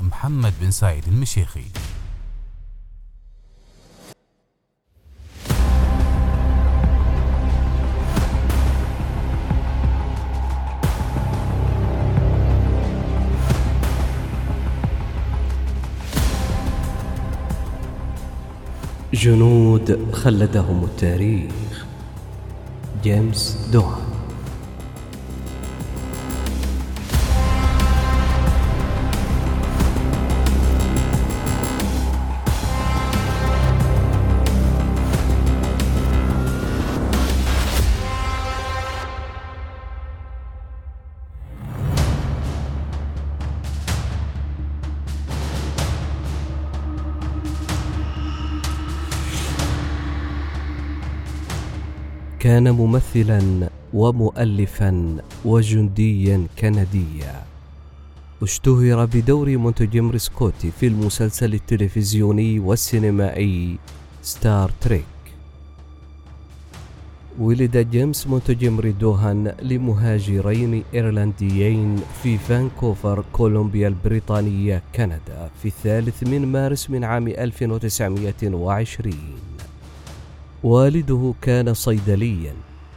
محمد بن سعيد المشيخي. جنود خلدهم التاريخ. جيمس دوهان كان ممثلا ومؤلفا وجنديا كنديا. اشتهر بدور مونتجيمري سكوتي في المسلسل التلفزيوني والسينمائي ستار تريك. ولد جيمس مونتجيمري دوهان لمهاجرين إيرلنديين في فانكوفر كولومبيا البريطانية كندا في الثالث من مارس من عام 1920 والده كان صيدليا.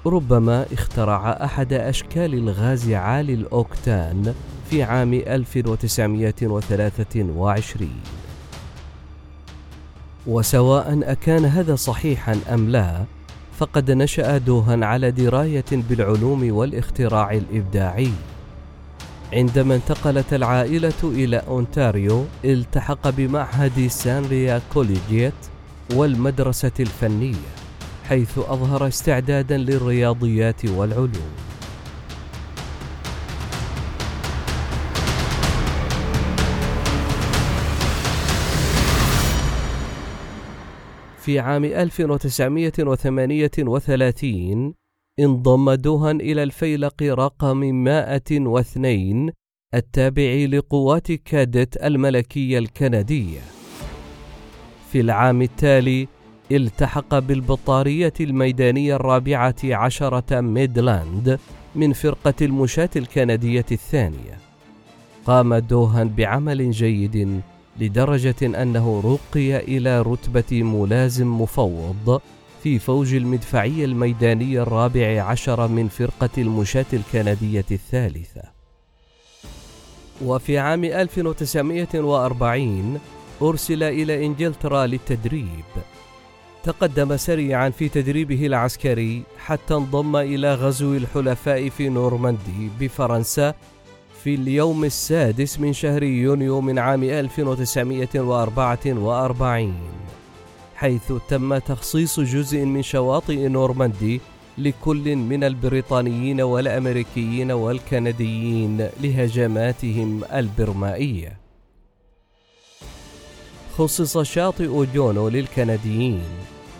ربما اخترع أحد أشكال الغاز عالي الأوكتان في عام 1923 وسواء أكان هذا صحيحا أم لا فقد نشأ دوهان على دراية بالعلوم والاختراع الإبداعي. عندما انتقلت العائلة إلى أونتاريو التحق بمعهد سانريا كوليجيت والمدرسة الفنية حيث أظهر استعدادا للرياضيات والعلوم. في عام 1938 انضم دوهان إلى الفيلق رقم 102 التابع لقوات كادت الملكية الكندية. في العام التالي التحق بالبطارية الميدانية الرابعة عشرة ميدلاند من فرقة المشاة الكندية الثانية. قام دوهان بعمل جيد لدرجة أنه رقي إلى رتبة ملازم مفوض في فوج المدفعية الميدانية الرابع عشر من فرقة المشاة الكندية الثالثة. وفي عام 1940 أرسل إلى إنجلترا للتدريب. تقدم سريعا في تدريبه العسكري حتى انضم إلى غزو الحلفاء في نورماندي بفرنسا في اليوم السادس من شهر يونيو من عام 1944 حيث تم تخصيص جزء من شواطئ نورماندي لكل من البريطانيين والأمريكيين والكنديين لهجماتهم البرمائية. خصص شاطئ جونو للكنديين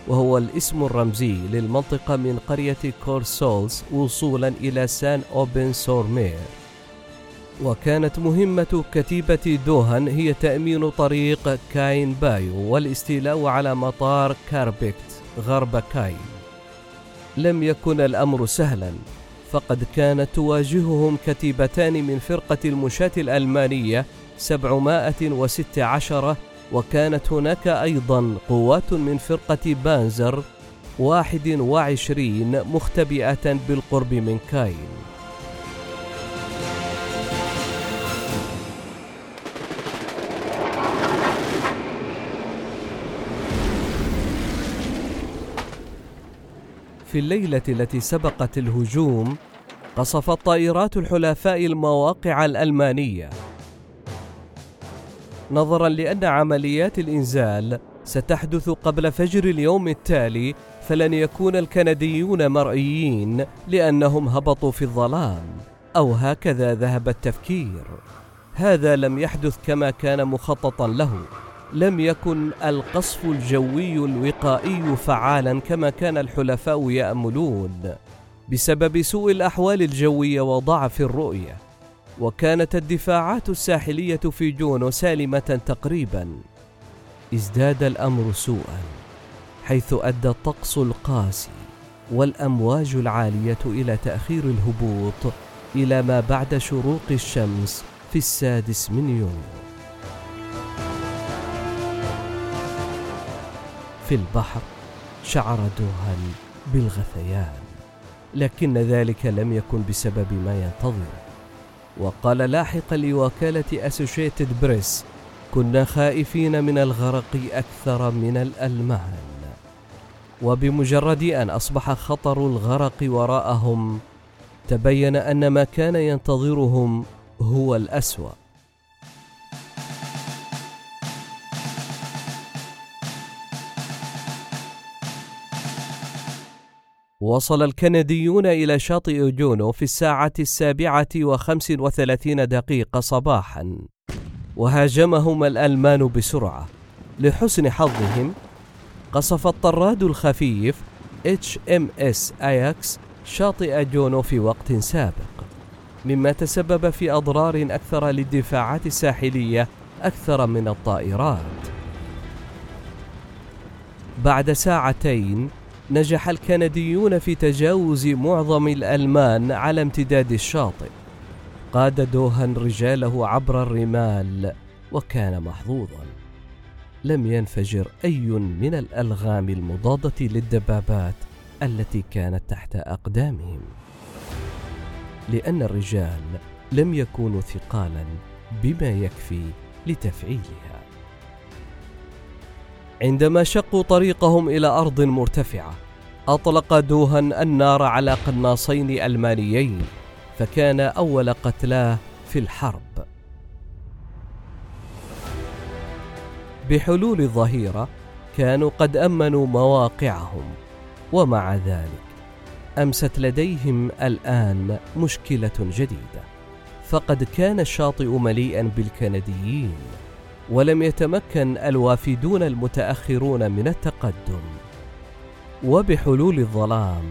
وهو الاسم الرمزي للمنطقة من قرية كورسولز وصولا إلى سان أوبن سورمير وكانت مهمة كتيبة دوهان هي تأمين طريق كاين بايو والاستيلاء على مطار كاربيكيه غرب كاين. لم يكن الأمر سهلا فقد كانت تواجههم كتيبتان من فرقة المشاة الألمانية 716 وكانت هناك أيضا قوات من فرقة بانزر 21 مختبئة بالقرب من كاين. في الليلة التي سبقت الهجوم قصفت طائرات الحلفاء المواقع الألمانية. نظرا لأن عمليات الإنزال ستحدث قبل فجر اليوم التالي فلن يكون الكنديون مرئيين لأنهم هبطوا في الظلام أو هكذا ذهب التفكير. هذا لم يحدث كما كان مخططا له. لم يكن القصف الجوي الوقائي فعالا كما كان الحلفاء يأملون بسبب سوء الأحوال الجوية وضعف الرؤية. وكانت الدفاعات الساحلية في جونو سالمة تقريبا. ازداد الأمر سوءا حيث أدى الطقس القاسي والأمواج العالية إلى تأخير الهبوط إلى ما بعد شروق الشمس في السادس من يونيو. في البحر شعر دوهان بالغثيان لكن ذلك لم يكن بسبب ما ينتظره وقال لاحقا لوكالة أسوشيتد بريس كنا خائفين من الغرق أكثر من الألمان وبمجرد أن أصبح خطر الغرق وراءهم تبين أن ما كان ينتظرهم هو الأسوأ. وصل الكنديون إلى شاطئ جونو في الساعة السابعة وخمس وثلاثين دقيقة صباحا. وهاجمهم الألمان بسرعة. لحسن حظهم قصف الطراد الخفيف HMS أياكس شاطئ جونو في وقت سابق. مما تسبب في أضرار أكثر للدفاعات الساحلية أكثر من الطائرات. بعد ساعتين نجح الكنديون في تجاوز معظم الألمان على امتداد الشاطئ. قاد دوهن رجاله عبر الرمال وكان محظوظا. لم ينفجر أي من الألغام المضادة للدبابات التي كانت تحت أقدامهم. لأن الرجال لم يكونوا ثقالا بما يكفي لتفعيلها. عندما شقوا طريقهم إلى أرض مرتفعة أطلق دوهن النار على قناصين ألمانيين فكان أول قتلاه في الحرب. بحلول الظهيرة كانوا قد أمنوا مواقعهم ومع ذلك أمست لديهم الآن مشكلة جديدة فقد كان الشاطئ مليئا بالكنديين. ولم يتمكن الوافدون المتأخرون من التقدم. وبحلول الظلام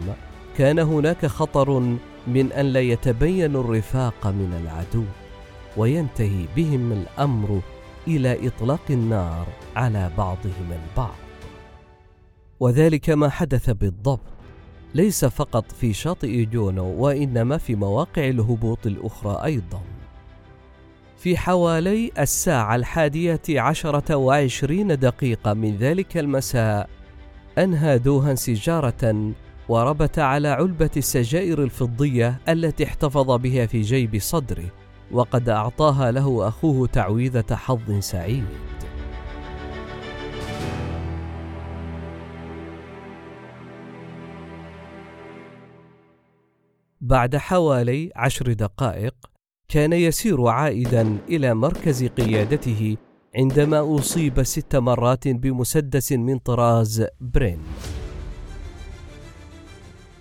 كان هناك خطر من أن لا يتبين الرفاق من العدو وينتهي بهم الأمر إلى إطلاق النار على بعضهم البعض. وذلك ما حدث بالضبط. ليس فقط في شاطئ جونو وإنما في مواقع الهبوط الأخرى أيضا. في حوالي الساعة الحادية عشرة وعشرين دقيقة من ذلك المساء أنهى دوهان سيجارة وربت على علبة السجائر الفضية التي احتفظ بها في جيب صدره وقد أعطاها له أخوه تعويذة حظ سعيد. بعد حوالي عشر دقائق كان يسير عائدا إلى مركز قيادته عندما أصيب ست مرات بمسدس من طراز برين.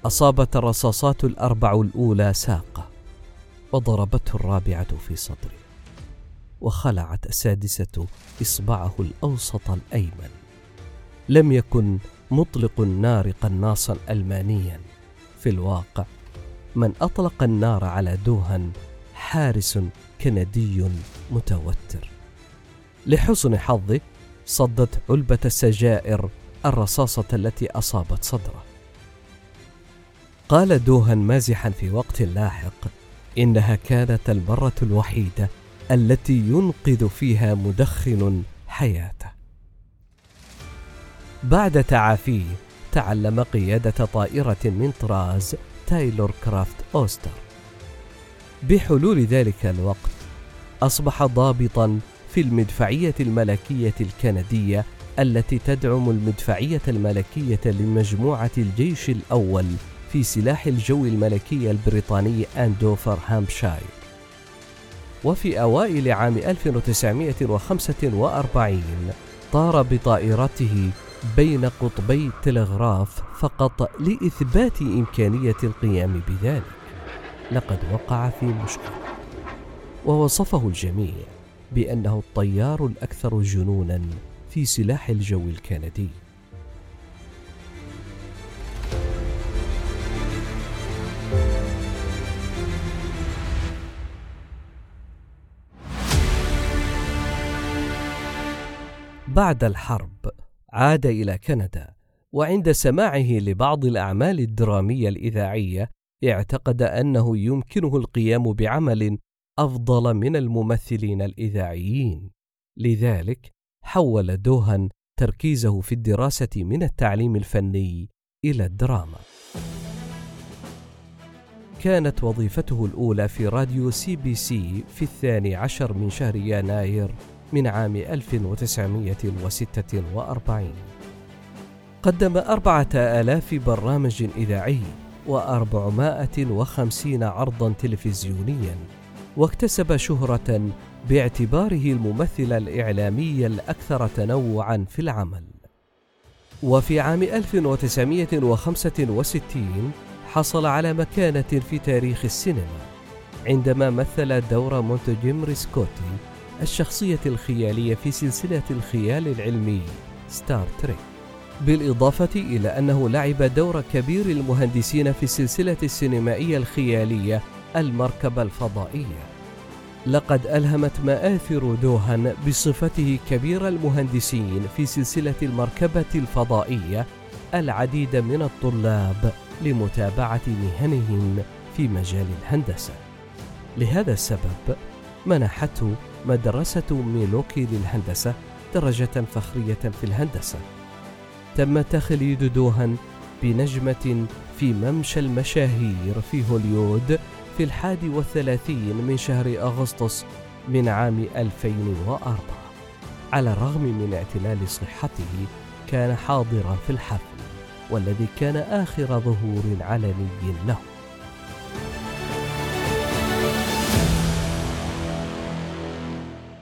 أصابت الرصاصات الأربع الأولى ساقة وضربته الرابعة في صدره وخلعت السادسة إصبعه الأوسط الأيمن. لم يكن مطلق النار قناصا ألمانيا. في الواقع من أطلق النار على دوهن حارس كندي متوتر. لحسن حظه صدت علبة السجائر الرصاصة التي أصابت صدره. قال دوهن مازحا في وقت لاحق إنها كانت المرة الوحيدة التي ينقذ فيها مدخن حياته. بعد تعافيه تعلم قيادة طائرة من طراز تايلور كرافت أوستر. بحلول ذلك الوقت أصبح ضابطا في المدفعية الملكية الكندية التي تدعم المدفعية الملكية لمجموعة الجيش الأول في سلاح الجو الملكي البريطاني أندوفر هامبشاير. وفي أوائل عام 1945 طار بطائرته بين قطبي التلغراف فقط لإثبات إمكانية القيام بذلك. لقد وقع في مشكلة. ووصفه الجميع بأنه الطيار الأكثر جنونا في سلاح الجو الكندي. بعد الحرب عاد إلى كندا وعند سماعه لبعض الأعمال الدرامية الإذاعية اعتقد أنه يمكنه القيام بعمل أفضل من الممثلين الإذاعيين. لذلك حول دوهن تركيزه في الدراسة من التعليم الفني إلى الدراما. كانت وظيفته الأولى في راديو سي بي سي في الثاني عشر من شهر يناير من عام 1946 قدم أربعة آلاف برنامج إذاعي وأربعمائة وخمسين عرضا تلفزيونيا واكتسب شهرة باعتباره الممثل الإعلامي الأكثر تنوعا في العمل. وفي عام 1965 حصل على مكانة في تاريخ السينما عندما مثل دور مونتجيمري سكوتي الشخصية الخيالية في سلسلة الخيال العلمي ستار تريك بالإضافة إلى أنه لعب دور كبير المهندسين في السلسلة السينمائية الخيالية المركبة الفضائية. لقد ألهمت مآثر دوهان بصفته كبير المهندسين في سلسلة المركبة الفضائية العديد من الطلاب لمتابعة مهنهم في مجال الهندسة. لهذا السبب منحته مدرسة ميلوكي للهندسة درجة فخرية في الهندسة. تم تخليد دوهان بنجمة في ممشى المشاهير في هوليود في الحادي والثلاثين من شهر أغسطس من عام 2004 على الرغم من اعتلال صحته كان حاضرا في الحفل والذي كان آخر ظهور علني له.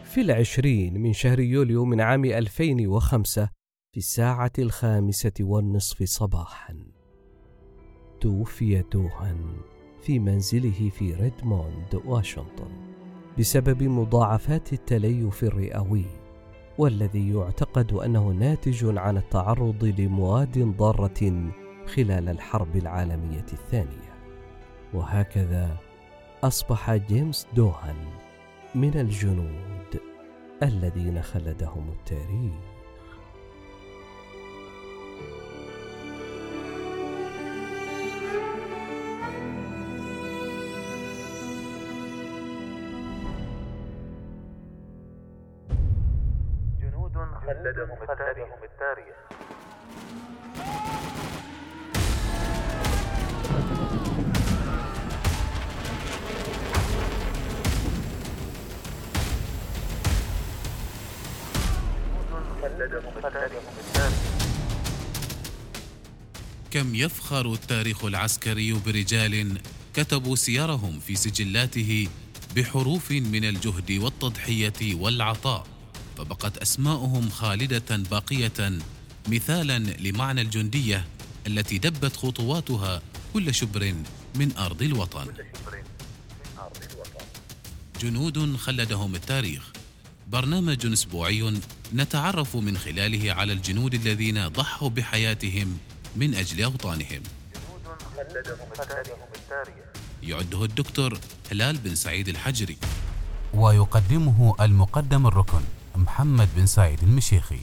في العشرين من شهر يوليو من عام 2005 في الساعة الخامسة والنصف صباحا. توفي دوهان في منزله في ريدموند واشنطن بسبب مضاعفات التليف الرئوي والذي يعتقد أنه ناتج عن التعرض لمواد ضارة خلال الحرب العالمية الثانية. وهكذا أصبح جيمس دوهان من الجنود الذين خلدهم التاريخ. كم يفخر التاريخ العسكري برجال كتبوا سيرهم في سجلاته بحروف من الجهد والتضحية والعطاء فبقت أسماؤهم خالدة باقية مثالا لمعنى الجندية التي دبت خطواتها كل شبر من أرض الوطن. جنود خلدهم التاريخ. برنامج أسبوعي نتعرف من خلاله على الجنود الذين ضحوا بحياتهم من أجل أوطانهم. يعده الدكتور هلال بن سعيد الحجري. ويقدمه المقدم الركن محمد بن سعيد المشيخي.